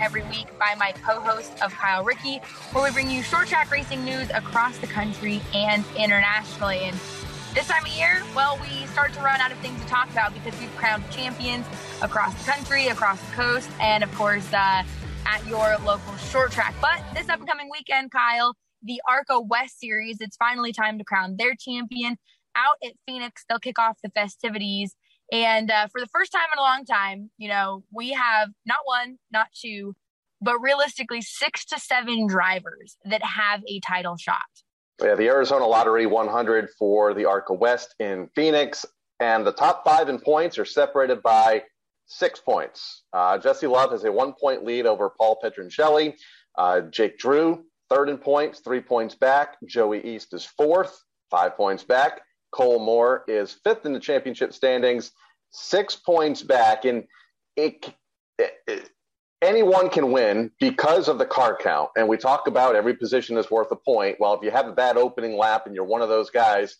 Every week by my co-host of Kyle Rickey, where we bring you short track racing news across the country and internationally. And this time of year, well, we start to run out of things to talk about because we've crowned champions across the country, across the coast, and of course uh, at your local short track. But this upcoming weekend, Kyle, the ARCA West Series, it's finally time to crown their champion out at Phoenix. They'll kick off the festivities. And uh, for the first time in a long time, you know, we have not one, not two, but realistically six to seven drivers that have a title shot. Yeah, the Arizona Lottery 100 for the ARCA West in Phoenix. And the top five in points are separated by six points. Uh, Jesse Love has a one point lead over Paul Pedroncelli. Uh, Jake Drew, third in points, three points back. Joey Iest is fourth, five points back. Cole Moore is fifth in the championship standings, six points back. And it, it, it, anyone can win because of the car count. And we talk about every position is worth a point. Well, if you have a bad opening lap and you're one of those guys,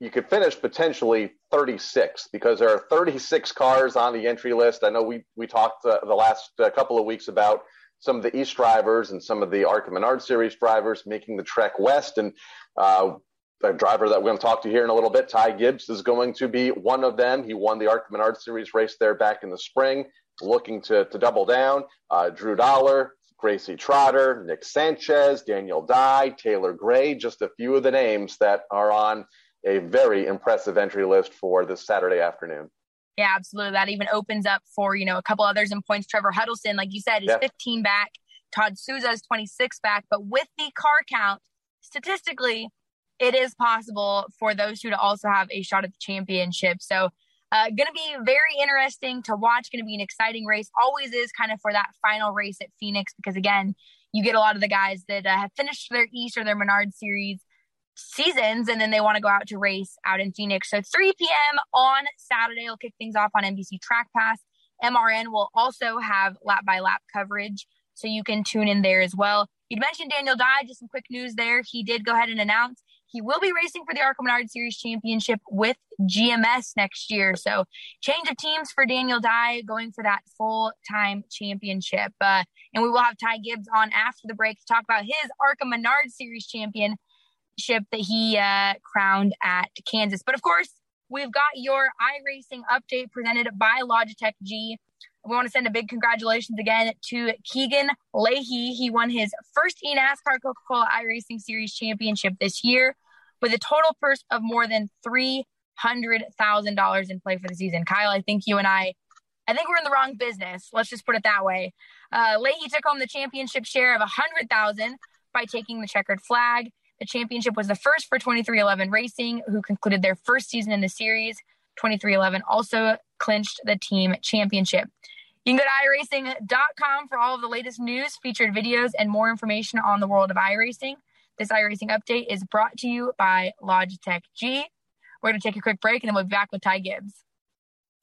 you could finish potentially 36 because there are 36 cars on the entry list. I know we, we talked uh, the last uh, couple of weeks about some of the East drivers and some of the ARCA Menard Series drivers making the trek west. And uh, a driver that we're going to talk to here in a little bit, Ty Gibbs, is going to be one of them. He won the ARCA Menard Series race there back in the spring, looking to, to double down. Uh, Drew Dollar, Gracie Trotter, Nick Sanchez, Daniel Dye, Taylor Gray, just a few of the names that are on a very impressive entry list for this Saturday afternoon. Yeah, absolutely. That even opens up for, you know, a couple others in points. Trevor Huddleston, like you said, is yeah. 15 back. Todd Souza is 26 back. But with the car count, statistically, it is possible for those two to also have a shot at the championship. So, uh, going to be very interesting to watch. Going to be an exciting race. Always is kind of for that final race at Phoenix because again, you get a lot of the guys that uh, have finished their East or their Menard Series seasons and then they want to go out to race out in Phoenix. So 3 p.m. on Saturday, we'll kick things off on NBC Track Pass. MRN will also have lap by lap coverage, so you can tune in there as well. You'd mentioned Daniel Dye, just some quick news there. He did go ahead and announce he will be racing for the ARCA Menard Series Championship with GMS next year. So change of teams for Daniel Dye going for that full time championship. Uh, and we will have Ty Gibbs on after the break to talk about his ARCA Menard Series championship that he uh, crowned at Kansas. But of course, we've got your iRacing update presented by Logitech G. We want to send a big congratulations again to Keegan Leahy. He won his first eNASCAR Coca Cola iRacing Series championship this year with a total purse of more than $300,000 in play for the season. Kyle, I think you and I, I think we're in the wrong business. Let's just put it that way. Uh, Leahy took home the championship share of 100000 by taking the checkered flag. The championship was the first for 2311 Racing, who concluded their first season in the series. 2311 also clinched the team championship. You can go to iRacing.com for all of the latest news, featured videos, and more information on the world of iRacing. This iRacing update is brought to you by Logitech G. We're going to take a quick break and then we'll be back with Ty Gibbs.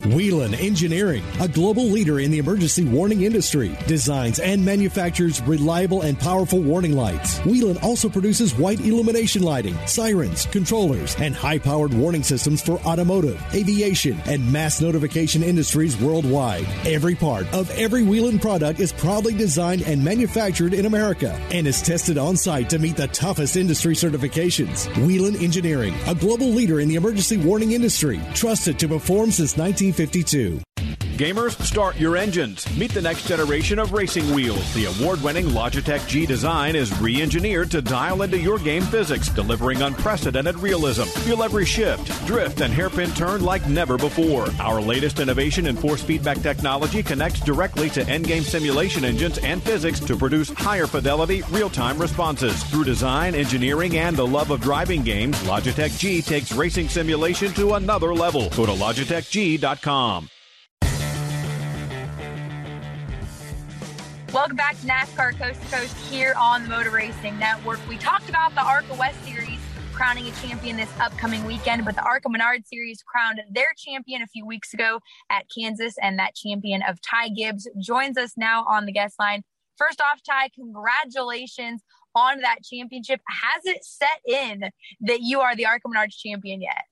Whelen Engineering, a global leader in the emergency warning industry, designs and manufactures reliable and powerful warning lights. Whelen also produces white illumination lighting, sirens, controllers, and high powered warning systems for automotive, aviation, and mass notification industries worldwide. Every part of every Whelen product is proudly designed and manufactured in America and is tested on site to meet the toughest industry certifications. Whelen Engineering, a global leader in the emergency warning industry, trusted to perform since 19. 1952. Gamers, start your engines. Meet the next generation of racing wheels. The award winning Logitech G design is re engineered to dial into your game physics, delivering unprecedented realism. Feel every shift, drift, and hairpin turn like never before. Our latest innovation in force feedback technology connects directly to end game simulation engines and physics to produce higher fidelity, real time responses. Through design, engineering, and the love of driving games, Logitech G takes racing simulation to another level. Go to logitechg.com. Welcome back to NASCAR Coast to Coast here on the Motor Racing Network. We talked about the ARCA West Series crowning a champion this upcoming weekend, but the ARCA Menard Series crowned their champion a few weeks ago at Kansas, and that champion of Ty Gibbs joins us now on the guest line. First off, Ty, congratulations on that championship. Has it set in that you are the ARCA Menards champion yet?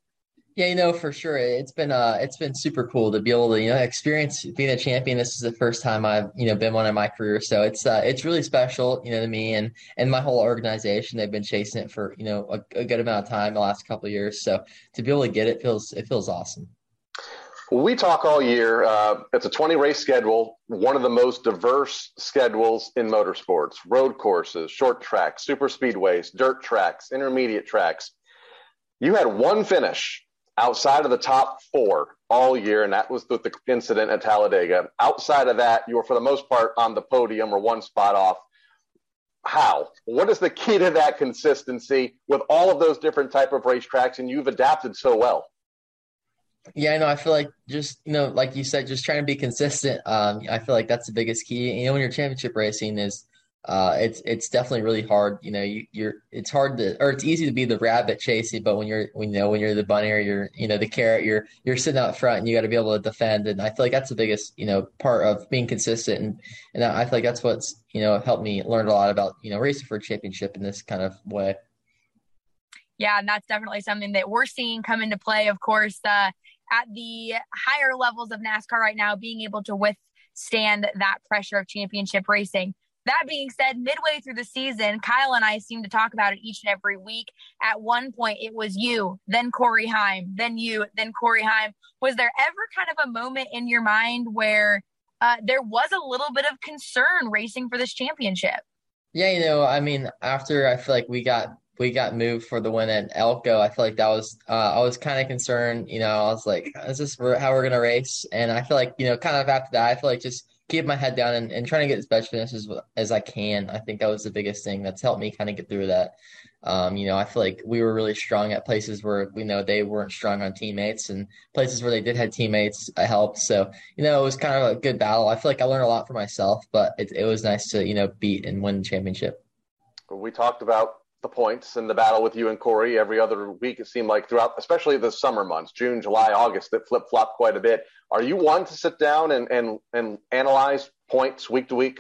Yeah, you know, for sure. It's been uh it's been super cool to be able to, you know, experience being a champion. This is the first time I've, you know, been one in my career. So it's uh it's really special, you know, to me and and my whole organization. They've been chasing it for, you know, a, a good amount of time the last couple years. So to be able to get it feels it feels awesome. We talk all year. Uh, it's a 20 race schedule, one of the most diverse schedules in motorsports road courses, short tracks, super speedways, dirt tracks, intermediate tracks. You had one finish outside of the top four all year, and that was with the incident at Talladega. Outside of that, you were for the most part on the podium or one spot off. How? What is the key to that consistency with all of those different type of racetracks, and you've adapted so well? Yeah, I know. I feel like just you know, like you said, just trying to be consistent. Um, I feel like that's the biggest key. You know, when you're championship racing, is uh, it's it's definitely really hard. You know, you, you're it's hard to or it's easy to be the rabbit chasing, but when you're when you know when you're the bunny or you're you know the carrot, you're you're sitting out front and you got to be able to defend. And I feel like that's the biggest you know part of being consistent. And and I feel like that's what's you know helped me learn a lot about you know racing for a championship in this kind of way. Yeah, and that's definitely something that we're seeing come into play. Of course, uh, at the higher levels of NASCAR right now, being able to withstand that pressure of championship racing. That being said, midway through the season, Kyle and I seem to talk about it each and every week. At one point, it was you, then Corey Heim, then you, then Corey Heim. Was there ever kind of a moment in your mind where uh, there was a little bit of concern racing for this championship? Yeah, you know, I mean, after I feel like we got we got moved for the win at Elko, I feel like that was uh, I was kind of concerned. You know, I was like, is this how we're gonna race? And I feel like you know, kind of after that, I feel like just keep my head down and, and trying to get as best finishes as I can. I think that was the biggest thing that's helped me kind of get through that. Um, you know, I feel like we were really strong at places where you know they weren't strong on teammates, and places where they did have teammates I helped. So you know, it was kind of a good battle. I feel like I learned a lot for myself, but it, it was nice to you know beat and win the championship. We talked about the points and the battle with you and Corey every other week. It seemed like throughout, especially the summer months, June, July, August, that flip flop quite a bit. Are you one to sit down and, and, and analyze points week to week?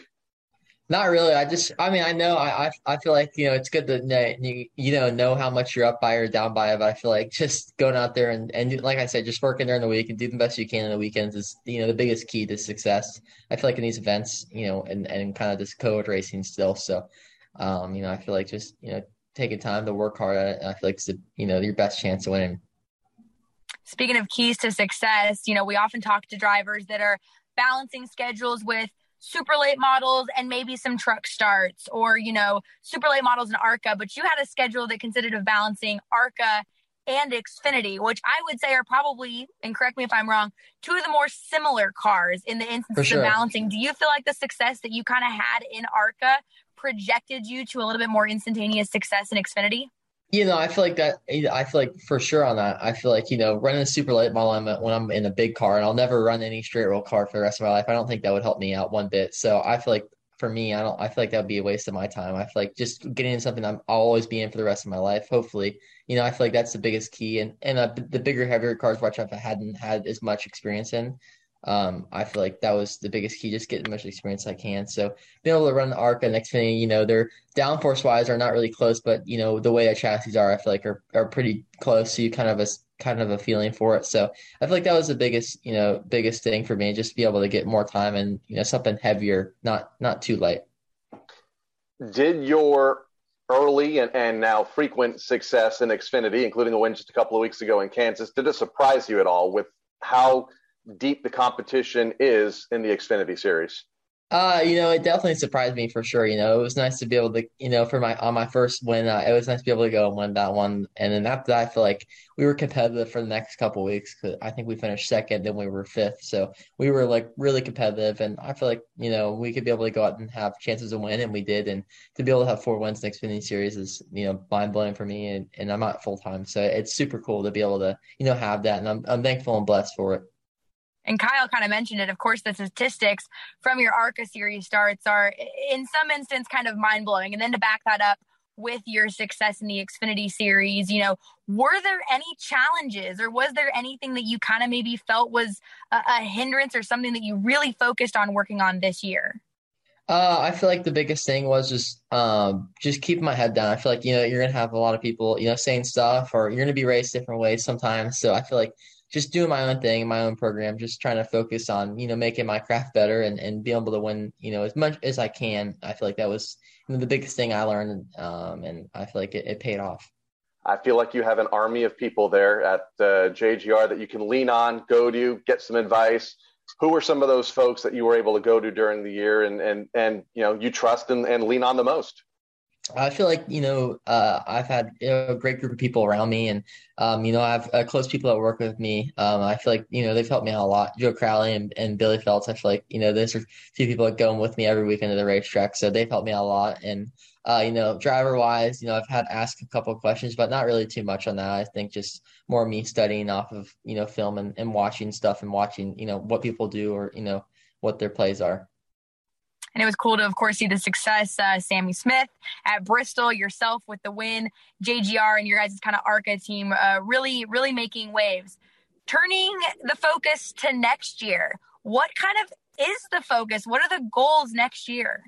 Not really. I just, I mean, I know, I, I feel like you know it's good to know, you, know know how much you're up by or down by. But I feel like just going out there and and like I said, just working during the week and do the best you can in the weekends is you know the biggest key to success. I feel like in these events, you know, and and kind of this code racing still. So um, you know, I feel like just you know taking time to work hard at it. I feel like it's the, you know your best chance of winning. Speaking of keys to success, you know, we often talk to drivers that are balancing schedules with super late models and maybe some truck starts or you know super late models and arca but you had a schedule that consisted of balancing arca and xfinity which i would say are probably and correct me if i'm wrong two of the more similar cars in the instance sure. of balancing do you feel like the success that you kind of had in arca projected you to a little bit more instantaneous success in Xfinity? You know, I feel like that. I feel like for sure on that. I feel like you know, running a super late model I'm when I'm in a big car, and I'll never run any straight rail car for the rest of my life. I don't think that would help me out one bit. So I feel like for me, I don't. I feel like that would be a waste of my time. I feel like just getting into something I'm, always be in for the rest of my life. Hopefully, you know, I feel like that's the biggest key. And and uh, the bigger, heavier cars, which I hadn't had as much experience in, um, I feel like that was the biggest key, just get as much experience I can. So being able to run the ARCA and Xfinity, you know, their downforce wise are not really close, but you know, the way the chassis are, I feel like are, are pretty close. So you kind of a kind of a feeling for it. So I feel like that was the biggest, you know, biggest thing for me, just be able to get more time and, you know, something heavier, not not too light. Did your early and, and now frequent success in Xfinity, including the win just a couple of weeks ago in Kansas, did it surprise you at all with how deep the competition is in the Xfinity series? Uh, you know, it definitely surprised me for sure. You know, it was nice to be able to, you know, for my on my first win, uh, it was nice to be able to go and win that one. And then after that, I feel like we were competitive for the next couple weeks. Cause I think we finished second, then we were fifth, so we were like really competitive. And I feel like you know we could be able to go out and have chances to win, and we did. And to be able to have four wins in the Xfinity Series is you know mind blowing for me. And, and I'm not full time, so it's super cool to be able to you know have that. And I'm I'm thankful and blessed for it and Kyle kind of mentioned it. Of course, the statistics from your ARCA series starts are, in some instance, kind of mind blowing. And then to back that up with your success in the Xfinity series, you know, were there any challenges or was there anything that you kind of maybe felt was a, a, hindrance or something that you really focused on working on this year? Uh, I feel like the biggest thing was just um, just keeping my head down. I feel like you know you're gonna have a lot of people you know saying stuff, or you're gonna be raised different ways sometimes. So I feel like just doing my own thing, my own program, just trying to focus on, you know, making my craft better and, and be able to win, you know, as much as I can. I feel like that was you know, the biggest thing I learned. Um, and I feel like it, it, paid off. I feel like you have an army of people there at uh, JGR that you can lean on, go to, get some advice. Who were some of those folks that you were able to go to during the year and, and, and you know, you trust and, and lean on the most? I feel like you know uh, I've had you know, a great group of people around me, and um, you know I have uh, close people that work with me. Um, I feel like you know they've helped me out a lot. Joe Crowley and, and Billy Phelps. I feel like you know there's a few people that go with me every weekend to the racetrack, so they've helped me out a lot. And uh, you know driver wise, you know I've had asked a couple questions, but not really too much on that. I think just more me studying off of you know film and, and watching stuff and watching you know what people do or you know what their plays are. And it was cool to, of course, see the success, uh, Sammy Smith at Bristol, yourself with the win, JGR, and your guys' kind of ARCA team uh, really, really making waves. Turning the focus to next year, what kind of is the focus? What are the goals next year?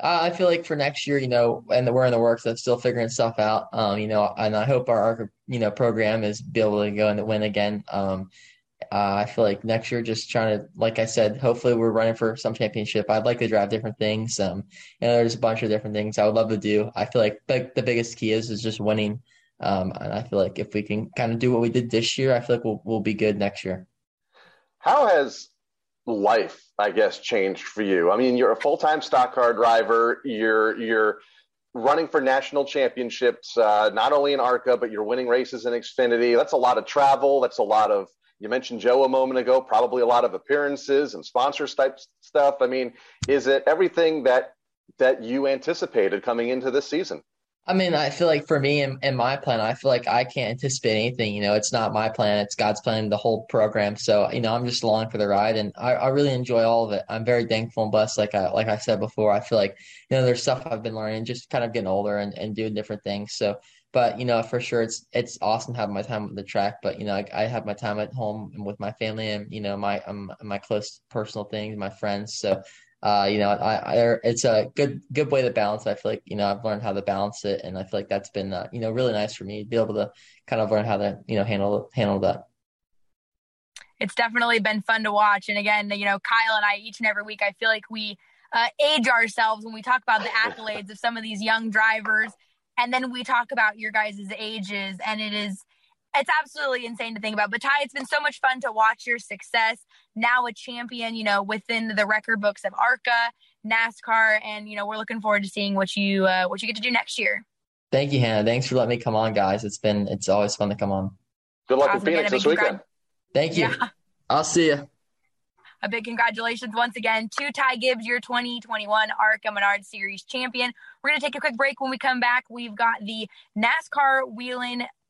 Uh, I feel like for next year, you know, and we're in the works of still figuring stuff out. Um, you know, and I hope our, you know, program is be able to go and win again. Um, uh, I feel like next year, just trying to, like I said, hopefully we're running for some championship. I'd like to drive different things. Um, know, there's a bunch of different things I would love to do. I feel like the, the biggest key is is just winning. Um, and I feel like if we can kind of do what we did this year, I feel like we'll we'll be good next year. How has life, I guess, changed for you? I mean, you're a full time stock car driver. You're you're running for national championships, uh, not only in ARCA, but you're winning races in Xfinity. That's a lot of travel. That's a lot of you mentioned Joe a moment ago, probably a lot of appearances and sponsors type stuff. I mean, is it everything that that you anticipated coming into this season? I mean, I feel like for me and, and my plan, I feel like I can't anticipate anything. You know, it's not my plan; it's God's plan, the whole program. So, you know, I'm just along for the ride, and I, I really enjoy all of it. I'm very thankful and blessed. Like I like I said before, I feel like you know, there's stuff I've been learning, just kind of getting older and, and doing different things. So, but you know for sure it's it's awesome having my time with the track but you know I, I have my time at home and with my family and you know my um, my close personal things my friends. So uh, you know I, I it's a good good way to balance. I feel like you know I've learned how to balance it and I feel like that's been uh, you know really nice for me to be able to kind of learn how to you know handle handle that. It's definitely been fun to watch. And again you know Kyle and I each and every week I feel like we uh, age ourselves when we talk about the accolades of some of these young drivers and then we talk about your guys' ages and it is it's absolutely insane to think about. But Ty, it's been so much fun to watch your success. Now a champion, you know, within the record books of ARCA, NASCAR, and you know, we're looking forward to seeing what you uh, what you get to do next year. Thank you, Hannah. Thanks for letting me come on, guys. It's been it's always fun to come on. Good luck awesome. in Phoenix this weekend. Thank you. Yeah. I'll see you a big congratulations once again to Ty Gibbs, your 2021 ARCA Menard Series champion. We're going to take a quick break. When we come back, we've got the NASCAR Whelen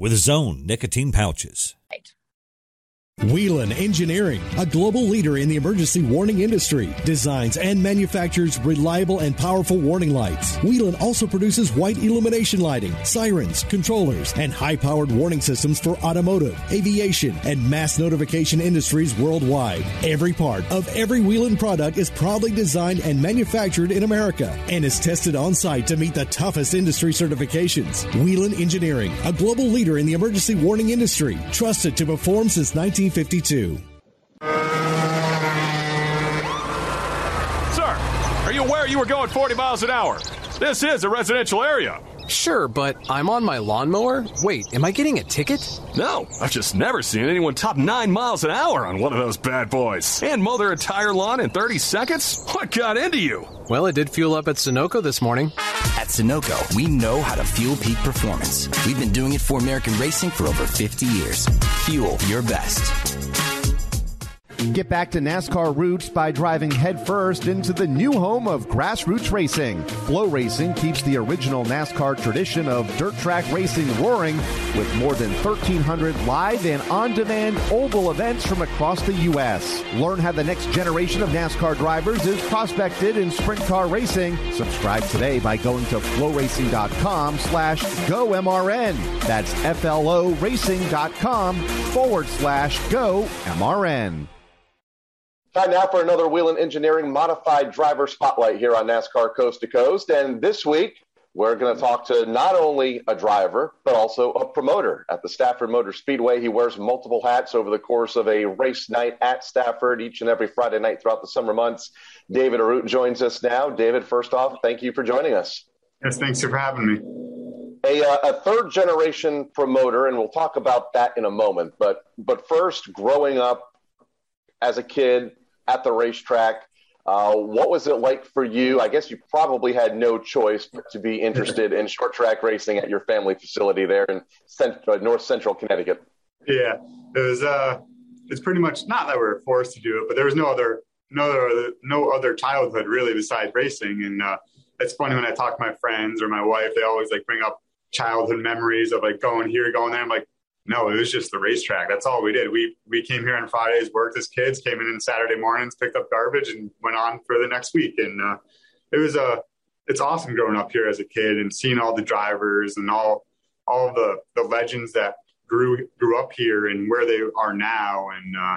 with Zone nicotine pouches. Whelen Engineering, a global leader in the emergency warning industry, designs and manufactures reliable and powerful warning lights. Whelen also produces white illumination lighting, sirens, controllers, and high powered warning systems for automotive, aviation, and mass notification industries worldwide. Every part of every Whelen product is proudly designed and manufactured in America and is tested on site to meet the toughest industry certifications. Whelen Engineering, a global leader in the emergency warning industry, trusted to perform since 19. 1952. Sir, are you aware you were going 40 miles an hour? This is a residential area. Sure, but I'm on my lawnmower. Wait, am I getting a ticket? No, I've just never seen anyone top nine miles an hour on one of those bad boys. And mow their entire lawn in 30 seconds? What got into you? Well, it did fuel up at Sunoco this morning. At Sunoco, we know how to fuel peak performance. We've been doing it for American racing for over 50 years. Fuel your best. Get back to NASCAR roots by driving headfirst into the new home of grassroots racing. FloRacing keeps the original NASCAR tradition of dirt track racing roaring with more than 1,300 live and on demand oval events from across the U.S. Learn how the next generation of NASCAR drivers is prospected in sprint car racing. Subscribe today by going to flowracing.com slash GoMRN. That's F-L-O racing.com forward slash GoMRN. Time now for another Whelen Engineering modified driver spotlight here on NASCAR Coast to Coast. And this week, we're going to talk to not only a driver, but also a promoter at the Stafford Motor Speedway. He wears multiple hats over the course of a race night at Stafford each and every Friday night throughout the summer months. David Arute joins us now. David, first off, thank you for joining us. Yes, thanks for having me. A, uh, a third generation promoter, and we'll talk about that in a moment. But but first, growing up as a kid at the racetrack. Uh, what was it like for you? I guess you probably had no choice but to be interested in short track racing at your family facility there in cent- uh, North Central Connecticut. Yeah, it was. Uh, it's pretty much not that we were forced to do it, but there was no other, no other, no other childhood really besides racing. And uh, it's funny when I talk to my friends or my wife, they always like bring up childhood memories of like going here, going there. I'm like, no, it was just the racetrack. That's all we did. We we came here on Fridays, worked as kids, came in on Saturday mornings, picked up garbage, and went on for the next week. And uh, it was a uh, it's awesome growing up here as a kid and seeing all the drivers and all all the the legends that grew grew up here and where they are now, and uh,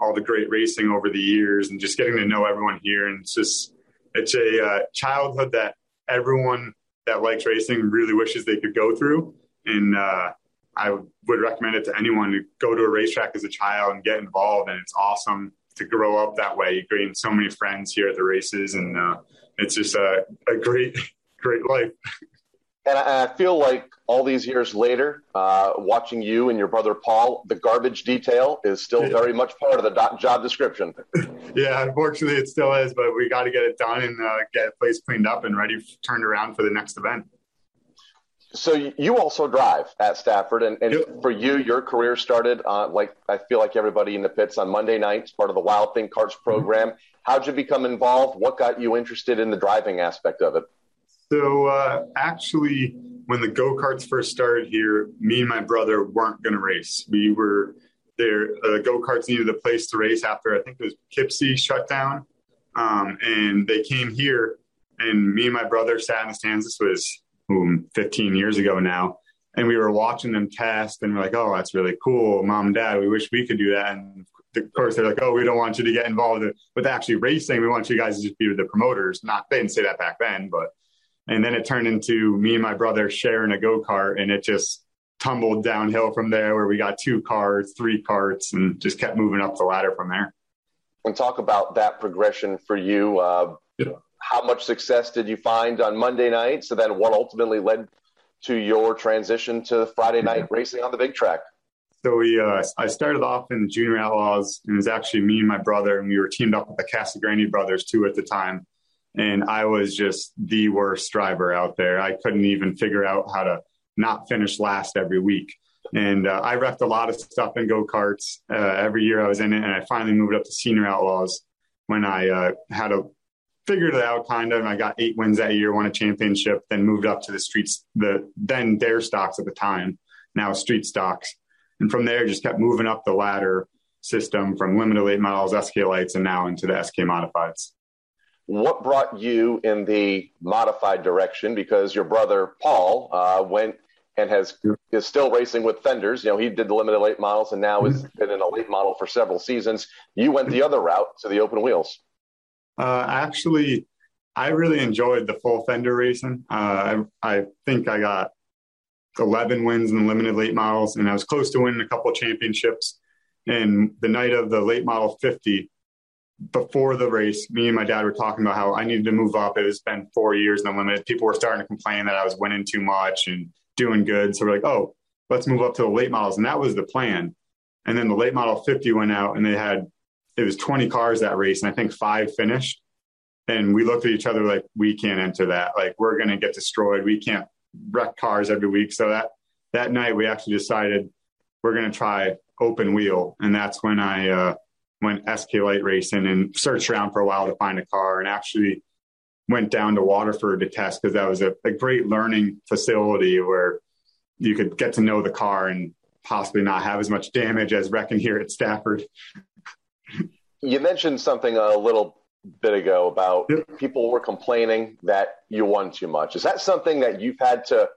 all the great racing over the years, and just getting to know everyone here. And it's just it's a uh, childhood that everyone that likes racing really wishes they could go through. And uh, I would recommend it to anyone to go to a racetrack as a child and get involved. And it's awesome to grow up that way. You gain so many friends here at the races, and uh, it's just a, a great, great life. And I, feel like all these years later, uh, watching you and your brother Paul, the garbage detail is still very much part of the job description. yeah, unfortunately, it still is, but we got to get it done and uh, get the place cleaned up and ready, turned around for the next event. So you also drive at Stafford, and, and yep. for you, your career started uh, like I feel like everybody in the pits on Monday nights, part of the Wild Thing Karts mm-hmm. program. Mm-hmm. How'd you become involved? What got you interested in the driving aspect of it? So uh, actually, when the go karts first started here, me and my brother weren't going to race. We were there. Uh, go karts needed a place to race after I think it was Poughkeepsie shut down, um, and they came here. And me and my brother sat in the stands. This was 15 years ago now. And we were watching them test and we're like, oh, that's really cool. Mom and dad, we wish we could do that. And of course, they're like, oh, we don't want you to get involved with actually racing. We want you guys to just be the promoters. Not, they didn't say that back then, but, and then it turned into me and my brother sharing a go kart and it just tumbled downhill from there where we got two cars, three carts, and just kept moving up the ladder from there. And talk about that progression for you. Uh, yeah how much success did you find on Monday night? So then what ultimately led to your transition to Friday night racing on the big track? So we, uh, I started off in the Junior Outlaws, and it was actually me and my brother, and we were teamed up with the Casagrande brothers too at the time. And I was just the worst driver out there. I couldn't even figure out how to not finish last every week. And uh, I wrecked a lot of stuff in go karts uh, every year I was in it. And I finally moved up to senior outlaws when I uh, had a figured it out kind of. And I got eight wins that year, won a championship, then moved up to the streets, the then dare stocks at the time, now street stocks. And from there, just kept moving up the ladder system from limited late models, SK lights, and now into the SK modifieds. What brought you in the modified direction? Because your brother Paul uh, went and has is still racing with fenders. You know, he did the limited late models and now has been in a late model for several seasons. You went the other route to the open wheels. Uh, actually, I really enjoyed the full fender racing. Uh, I, I, think I got 11 wins in the limited late models, and I was close to winning a couple championships. And the night of the late model 50, before the race, me and my dad were talking about how I needed to move up. It has been four years in the limited. People were starting to complain that I was winning too much and doing good. So we're like, oh, let's move up to the late models. And that was the plan. And then the late model 50 went out and they had, it was 20 cars that race. And I think five finished. And we looked at each other like, we can't enter that. Like, we're going to get destroyed. We can't wreck cars every week. So that, that night we actually decided we're going to try open wheel. And that's when I, uh, went SK light racing and searched around for a while to find a car and actually went down to Waterford to test because that was a, a great learning facility where you could get to know the car and possibly not have as much damage as wrecking here at Stafford. You mentioned something a little bit ago about yep. people were complaining that you won too much. Is that something that you've had to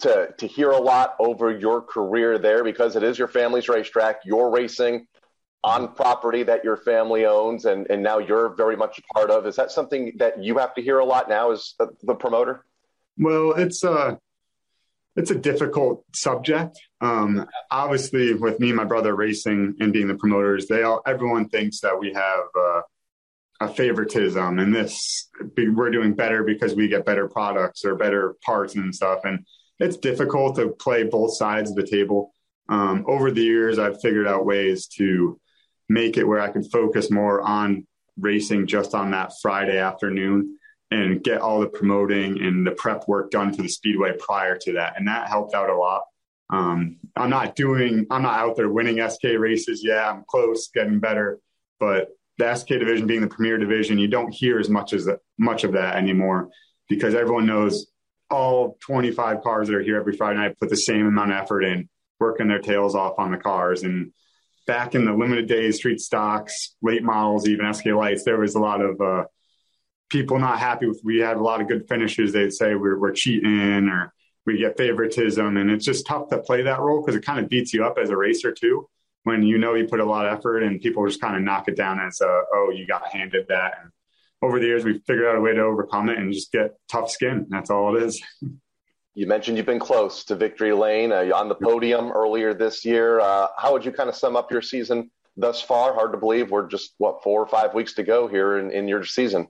to to hear a lot over your career there because it is your family's racetrack, you're racing on property that your family owns and, and now you're very much a part of. Is that something that you have to hear a lot now as the, the promoter? Well, it's uh, it's a difficult subject. Um, obviously, with me and my brother racing and being the promoters, they all everyone thinks that we have uh, a favoritism, and this we're doing better because we get better products or better parts and stuff. And it's difficult to play both sides of the table. Um, over the years, I've figured out ways to make it where I could focus more on racing just on that Friday afternoon and get all the promoting and the prep work done for the speedway prior to that. And that helped out a lot. Um, I'm not doing, I'm not out there winning SK races. Yeah, I'm close, getting better, but the SK division being the premier division, you don't hear as much as much of that anymore because everyone knows all 25 cars that are here every Friday night put the same amount of effort in, working their tails off on the cars. And back in the limited days, street stocks, late models, even SK lights, there was a lot of uh, people not happy with. We had a lot of good finishes. They'd say we're, we're cheating or we get favoritism, and it's just tough to play that role because it kind of beats you up as a racer too. When you know you put a lot of effort and people just kind of knock it down as, uh, oh, you got handed that. And over the years, we figured out a way to overcome it and just get tough skin. That's all it is. You mentioned you've been close to victory lane uh, on the podium earlier this year. Uh, how would you kind of sum up your season thus far? Hard to believe we're just what four or five weeks to go here in, in your season.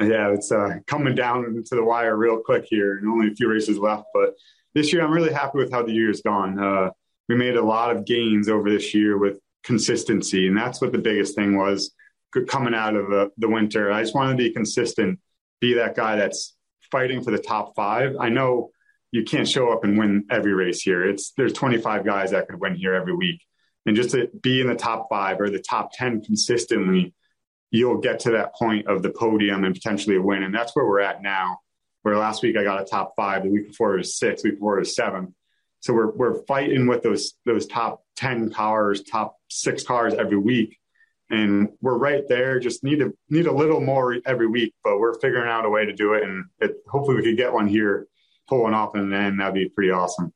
Yeah, it's uh, coming down to the wire real quick here, and only a few races left. But this year, I'm really happy with how the year's gone. Uh, we made a lot of gains over this year with consistency, and that's what the biggest thing was coming out of the, the winter. I just want to be consistent, be that guy that's fighting for the top five. I know you can't show up and win every race here. It's there's 25 guys that could win here every week, and just to be in the top five or the top 10 consistently, you'll get to that point of the podium and potentially a win. And that's where we're at now. Where last week I got a top five, the week before it was six, the week before it was seven. So we're we're fighting with those those top 10 cars, top six cars every week. And we're right there. Just need to need a little more every week, but we're figuring out a way to do it. And it, hopefully we could get one here pull one off and then that'd be pretty awesome.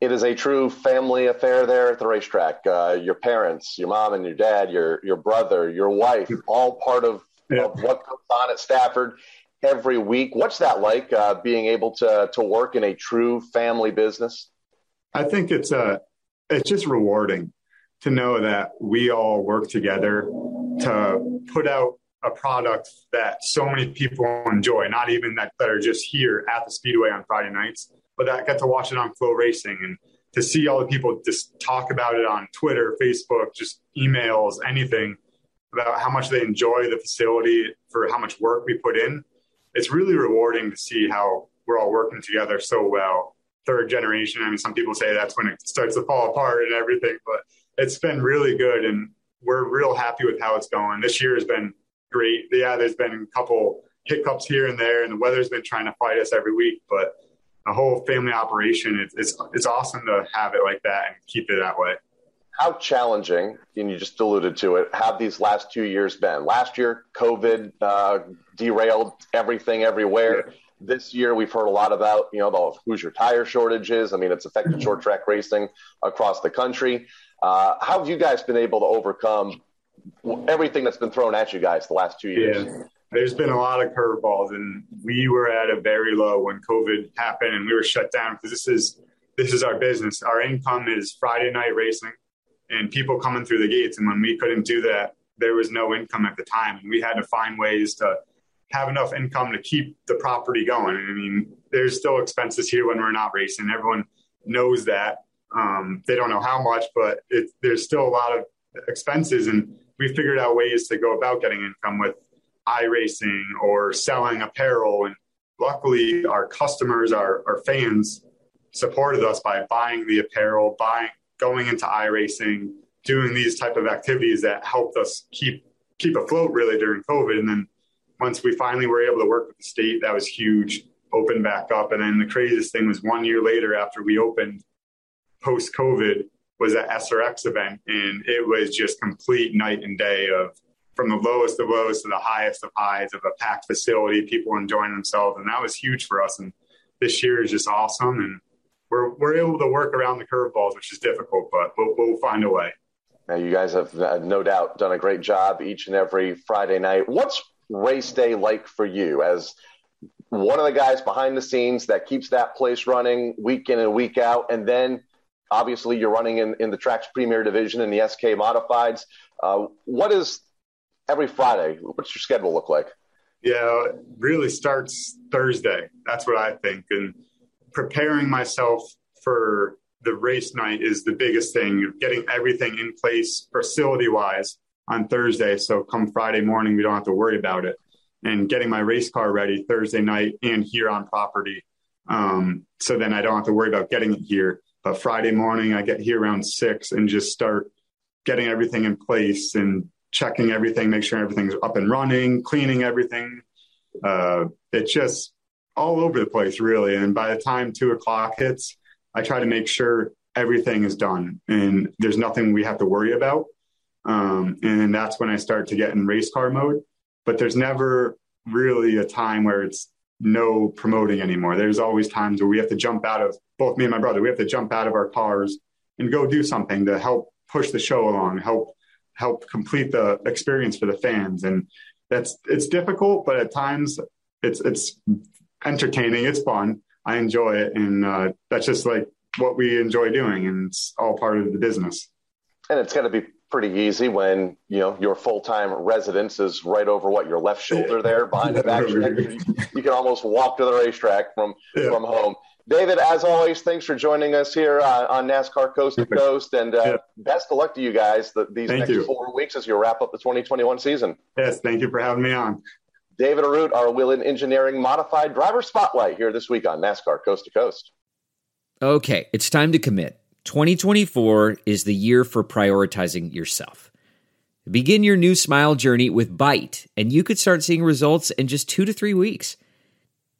It is a true family affair there at the racetrack. Uh, your parents, your mom and your dad, your your brother, your wife, all part of, yeah. of what goes on at Stafford every week. What's that like, uh, being able to to work in a true family business? I think it's uh, it's just rewarding to know that we all work together to put out a product that so many people enjoy, not even that, that are just here at the Speedway on Friday nights, but that got to watch it on FloRacing and to see all the people just talk about it on Twitter, Facebook, just emails, anything about how much they enjoy the facility for how much work we put in. It's really rewarding to see how we're all working together so well third generation. I mean, some people say that's when it starts to fall apart and everything, but it's been really good. And we're real happy with how it's going. This year has been great. Yeah, there's been a couple hiccups here and there, and the weather's been trying to fight us every week, but a whole family operation, it's, it's, it's awesome to have it like that and keep it that way. How challenging, and you just alluded to it, have these last two years been? Last year, COVID uh, derailed everything everywhere. Yeah. This year, we've heard a lot about, you know, the Hoosier tire shortages. I mean, it's affected mm-hmm. short track racing across the country. Uh, how have you guys been able to overcome everything that's been thrown at you guys the last two years? Yeah there's been a lot of curveballs, and we were at a very low when COVID happened, and we were shut down because this is this is our business. Our income is Friday night racing, and people coming through the gates. And when we couldn't do that, there was no income at the time, and we had to find ways to have enough income to keep the property going. I mean, there's still expenses here when we're not racing. Everyone knows that. Um, they don't know how much, but it, there's still a lot of expenses, and we figured out ways to go about getting income with iRacing or selling apparel. And luckily, our customers, our, our fans, supported us by buying the apparel, buying, going into iRacing, doing these type of activities that helped us keep keep afloat really during COVID. And then once we finally were able to work with the state, that was huge. Open back up, and then the craziest thing was one year later after we opened, post COVID, was that SRX event, and it was just complete night and day of from the lowest of lows to the highest of highs of a packed facility, people enjoying themselves, and that was huge for us. And this year is just awesome, and we're we're able to work around the curveballs, which is difficult, but we'll, we'll find a way. Now, you guys have uh, no doubt done a great job each and every Friday night. What's race day like for you as one of the guys behind the scenes that keeps that place running week in and week out, and then obviously you're running in, in the Tracks Premier Division and the SK Modifieds. Uh, what is every Friday. What's your schedule look like? Yeah, really starts Thursday. That's what I think. And preparing myself for the race night is the biggest thing. Getting everything in place facility wise on Thursday. So come Friday morning, we don't have to worry about it. And getting my race car ready Thursday night and here on property. Um, so then I don't have to worry about getting it here. But Friday morning, I get here around six and just start getting everything in place and checking everything, make sure everything's up and running, cleaning everything. Uh, it's just all over the place, really. And by the time two o'clock hits, I try to make sure everything is done and there's nothing we have to worry about. Um, and that's when I start to get in race car mode. But there's never really a time where it's no promoting anymore. There's always times where we have to jump out of both me and my brother, we have to jump out of our cars and go do something to help push the show along, help help complete the experience for the fans. And that's it's difficult, but at times it's it's entertaining. It's fun. I enjoy it, and uh, that's just like what we enjoy doing, and it's all part of the business. And it's got to be pretty easy when you know your full time residence is right over what your left shoulder there behind the back. you, can almost walk to the racetrack from yeah. from home. David, as always, thanks for joining us here uh, on NASCAR Coast to Coast, and uh, yeah. best of luck to you guys the, these thank next you. four weeks as you wrap up the 2021 season. Yes, thank you for having me on. David Arute, our Whelen Engineering Modified Driver Spotlight here this week on NASCAR Coast to Coast. Okay, it's time to commit. 2024 is the year for prioritizing yourself. Begin your new smile journey with Byte, and you could start seeing results in just two to three weeks.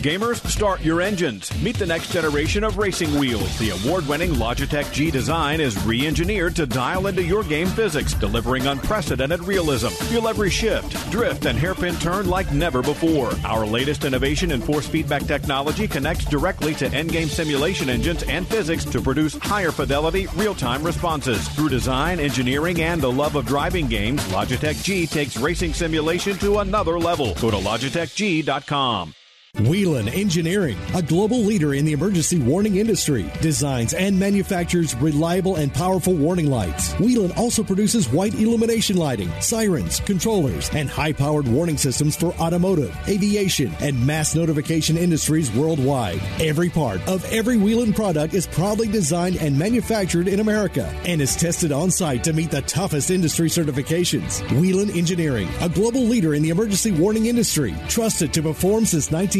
Gamers, start your engines. Meet the next generation of racing wheels. The award winning Logitech G design is re engineered to dial into your game physics, delivering unprecedented realism. Feel every shift, drift, and hairpin turn like never before. Our latest innovation in force feedback technology connects directly to end game simulation engines and physics to produce higher fidelity, real time responses. Through design, engineering, and the love of driving games, Logitech G takes racing simulation to another level. Go to logitechg.com. Whelen Engineering, a global leader in the emergency warning industry, designs and manufactures reliable and powerful warning lights. Whelen also produces white illumination lighting, sirens, controllers, and high powered warning systems for automotive, aviation, and mass notification industries worldwide. Every part of every Whelen product is proudly designed and manufactured in America and is tested on site to meet the toughest industry certifications. Whelen Engineering, a global leader in the emergency warning industry, trusted to perform since 19.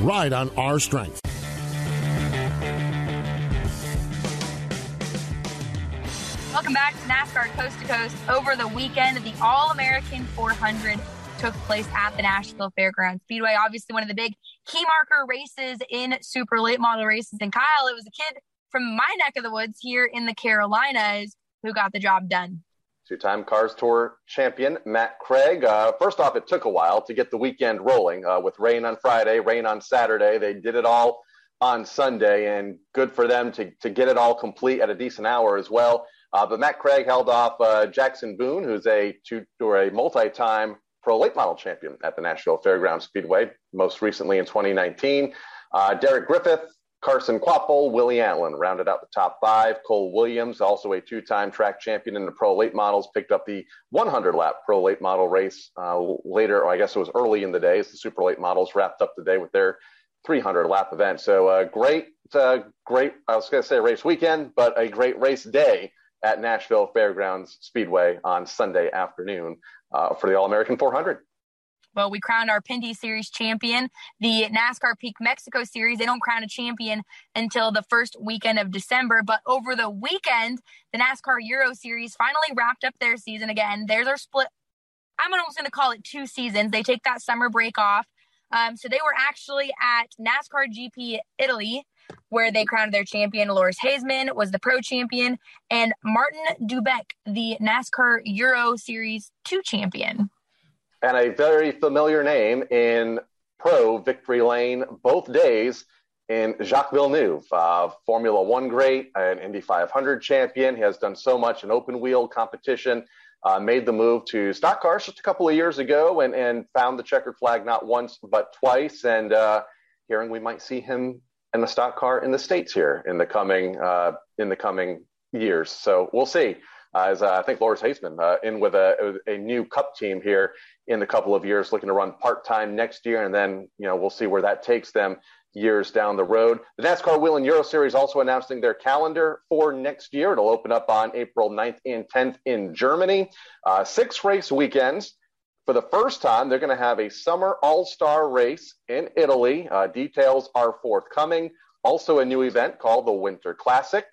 ride on our strength. Welcome back to NASCAR Coast to Coast. Over the weekend, the All American 400 took place at the Nashville Fairgrounds Speedway. Obviously, one of the big key marker races in super late model races. And Kyle, it was a kid from my neck of the woods here in the Carolinas who got the job done two-time Cars Tour champion Matt Craig. Uh, first off, it took a while to get the weekend rolling uh, with rain on Friday, rain on Saturday. They did it all on Sunday, and good for them to to get it all complete at a decent hour as well. Uh, but Matt Craig held off uh, Jackson Boone, who's a two or a multi-time pro late model champion at the Nashville Fairgrounds Speedway, most recently in 2019. Uh, Derek Griffith Carson Kvapil, Willie Allen rounded out the top five. Cole Williams, also a two time track champion in the Pro Late Models, picked up the 100 lap Pro Late Model race uh, later, or I guess it was early in the day, as the Super Late Models wrapped up the day with their 300 lap event. So, uh, great, uh, great, I was going to say race weekend, but a great race day at Nashville Fairgrounds Speedway on Sunday afternoon uh, for the All American 400. Well, we crowned our Pinty's Series champion. The NASCAR Peak Mexico Series, they don't crown a champion until the first weekend of December. But over the weekend, the NASCAR Euro Series finally wrapped up their season again. There's our split. I'm almost going to call it two seasons. They take that summer break off. Um, so they were actually at NASCAR GP Italy, where they crowned their champion. Loris Hezemans was the pro champion, and Martin Doubek, the NASCAR Euro Series 2 champion and a very familiar name in pro victory lane both days in Jacques Villeneuve, uh, Formula One great, an Indy 500 champion. He has done so much in open wheel competition. Uh, made the move to stock cars just a couple of years ago and, and found the checkered flag not once but twice. And uh, hearing we might see him in the stock car in the states here in the coming uh, in the coming years. So we'll see. Uh, as uh, I think Loris Hezemans uh, in with a, a new Cup team here in a couple of years, looking to run part time next year, and then you know we'll see where that takes them years down the road. The NASCAR Whelen Euro Series also announcing their calendar for next year. It'll open up on April 9th and 10th in Germany. Uh, six race weekends. For the first time, they're going to have a summer all star race in Italy. Uh, details are forthcoming. Also, a new event called the Winter Classic.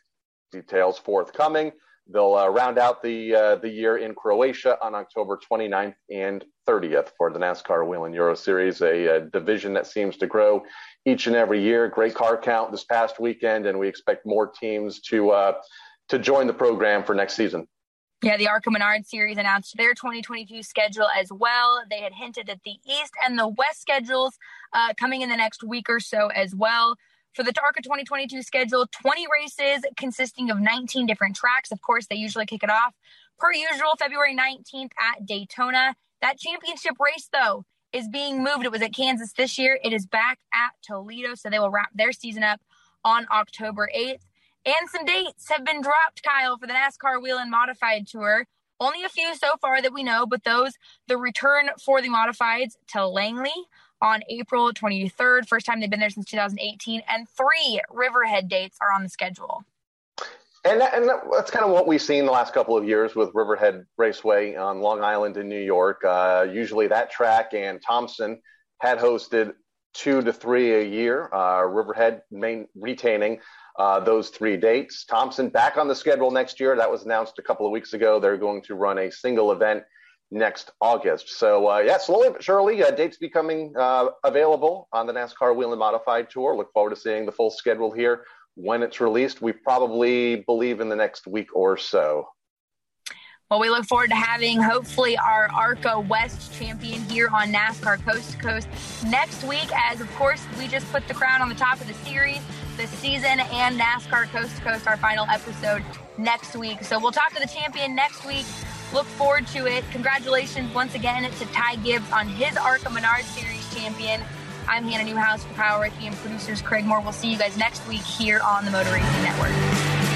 Details forthcoming. They'll uh, round out the uh, the year in Croatia on October 29th and 30th for the NASCAR Whelen Euro Series, a, a, division that seems to grow each and every year. Great car count this past weekend, and we expect more teams to uh, to join the program for next season. Yeah, the ARCA Menards Series announced their 2022 schedule as well. They had hinted at the East and the West schedules uh, coming in the next week or so as well. For the ARCA 2022 schedule, 20 races consisting of 19 different tracks. Of course, they usually kick it off per usual February 19th at Daytona. That championship race, though, is being moved. It was at Kansas this year. It is back at Toledo, so they will wrap their season up on October 8th. And some dates have been dropped, Kyle, for the NASCAR Whelen Modified Tour. Only a few so far that we know, but those the return for the modifieds to Langley on April 23rd. First time they've been there since 2018, and three Riverhead dates are on the schedule. And, that, and that's kind of what we've seen the last couple of years with Riverhead Raceway on Long Island in New York. Uh, usually that track and Thompson had hosted two to three a year. Uh, Riverhead main, retaining uh, those three dates. Thompson back on the schedule next year. That was announced a couple of weeks ago. They're going to run a single event next August. So uh, yeah, slowly but surely, uh, dates becoming uh, available on the NASCAR Whelen Modified Tour. Look forward to seeing the full schedule here when it's released. We probably believe in the next week or so. Well, we look forward to having hopefully our ARCA West champion here on NASCAR Coast to Coast next week, as of course we just put the crown on the top of the series, the season, and NASCAR Coast to Coast, our final episode next week. So we'll talk to the champion next week. Look forward to it. Congratulations once again to Ty Gibbs on his ARCA Menards Series champion. I'm Hannah Newhouse for Power Rickey and producers Craig Moore. We'll see you guys next week here on the Motor Racing Network.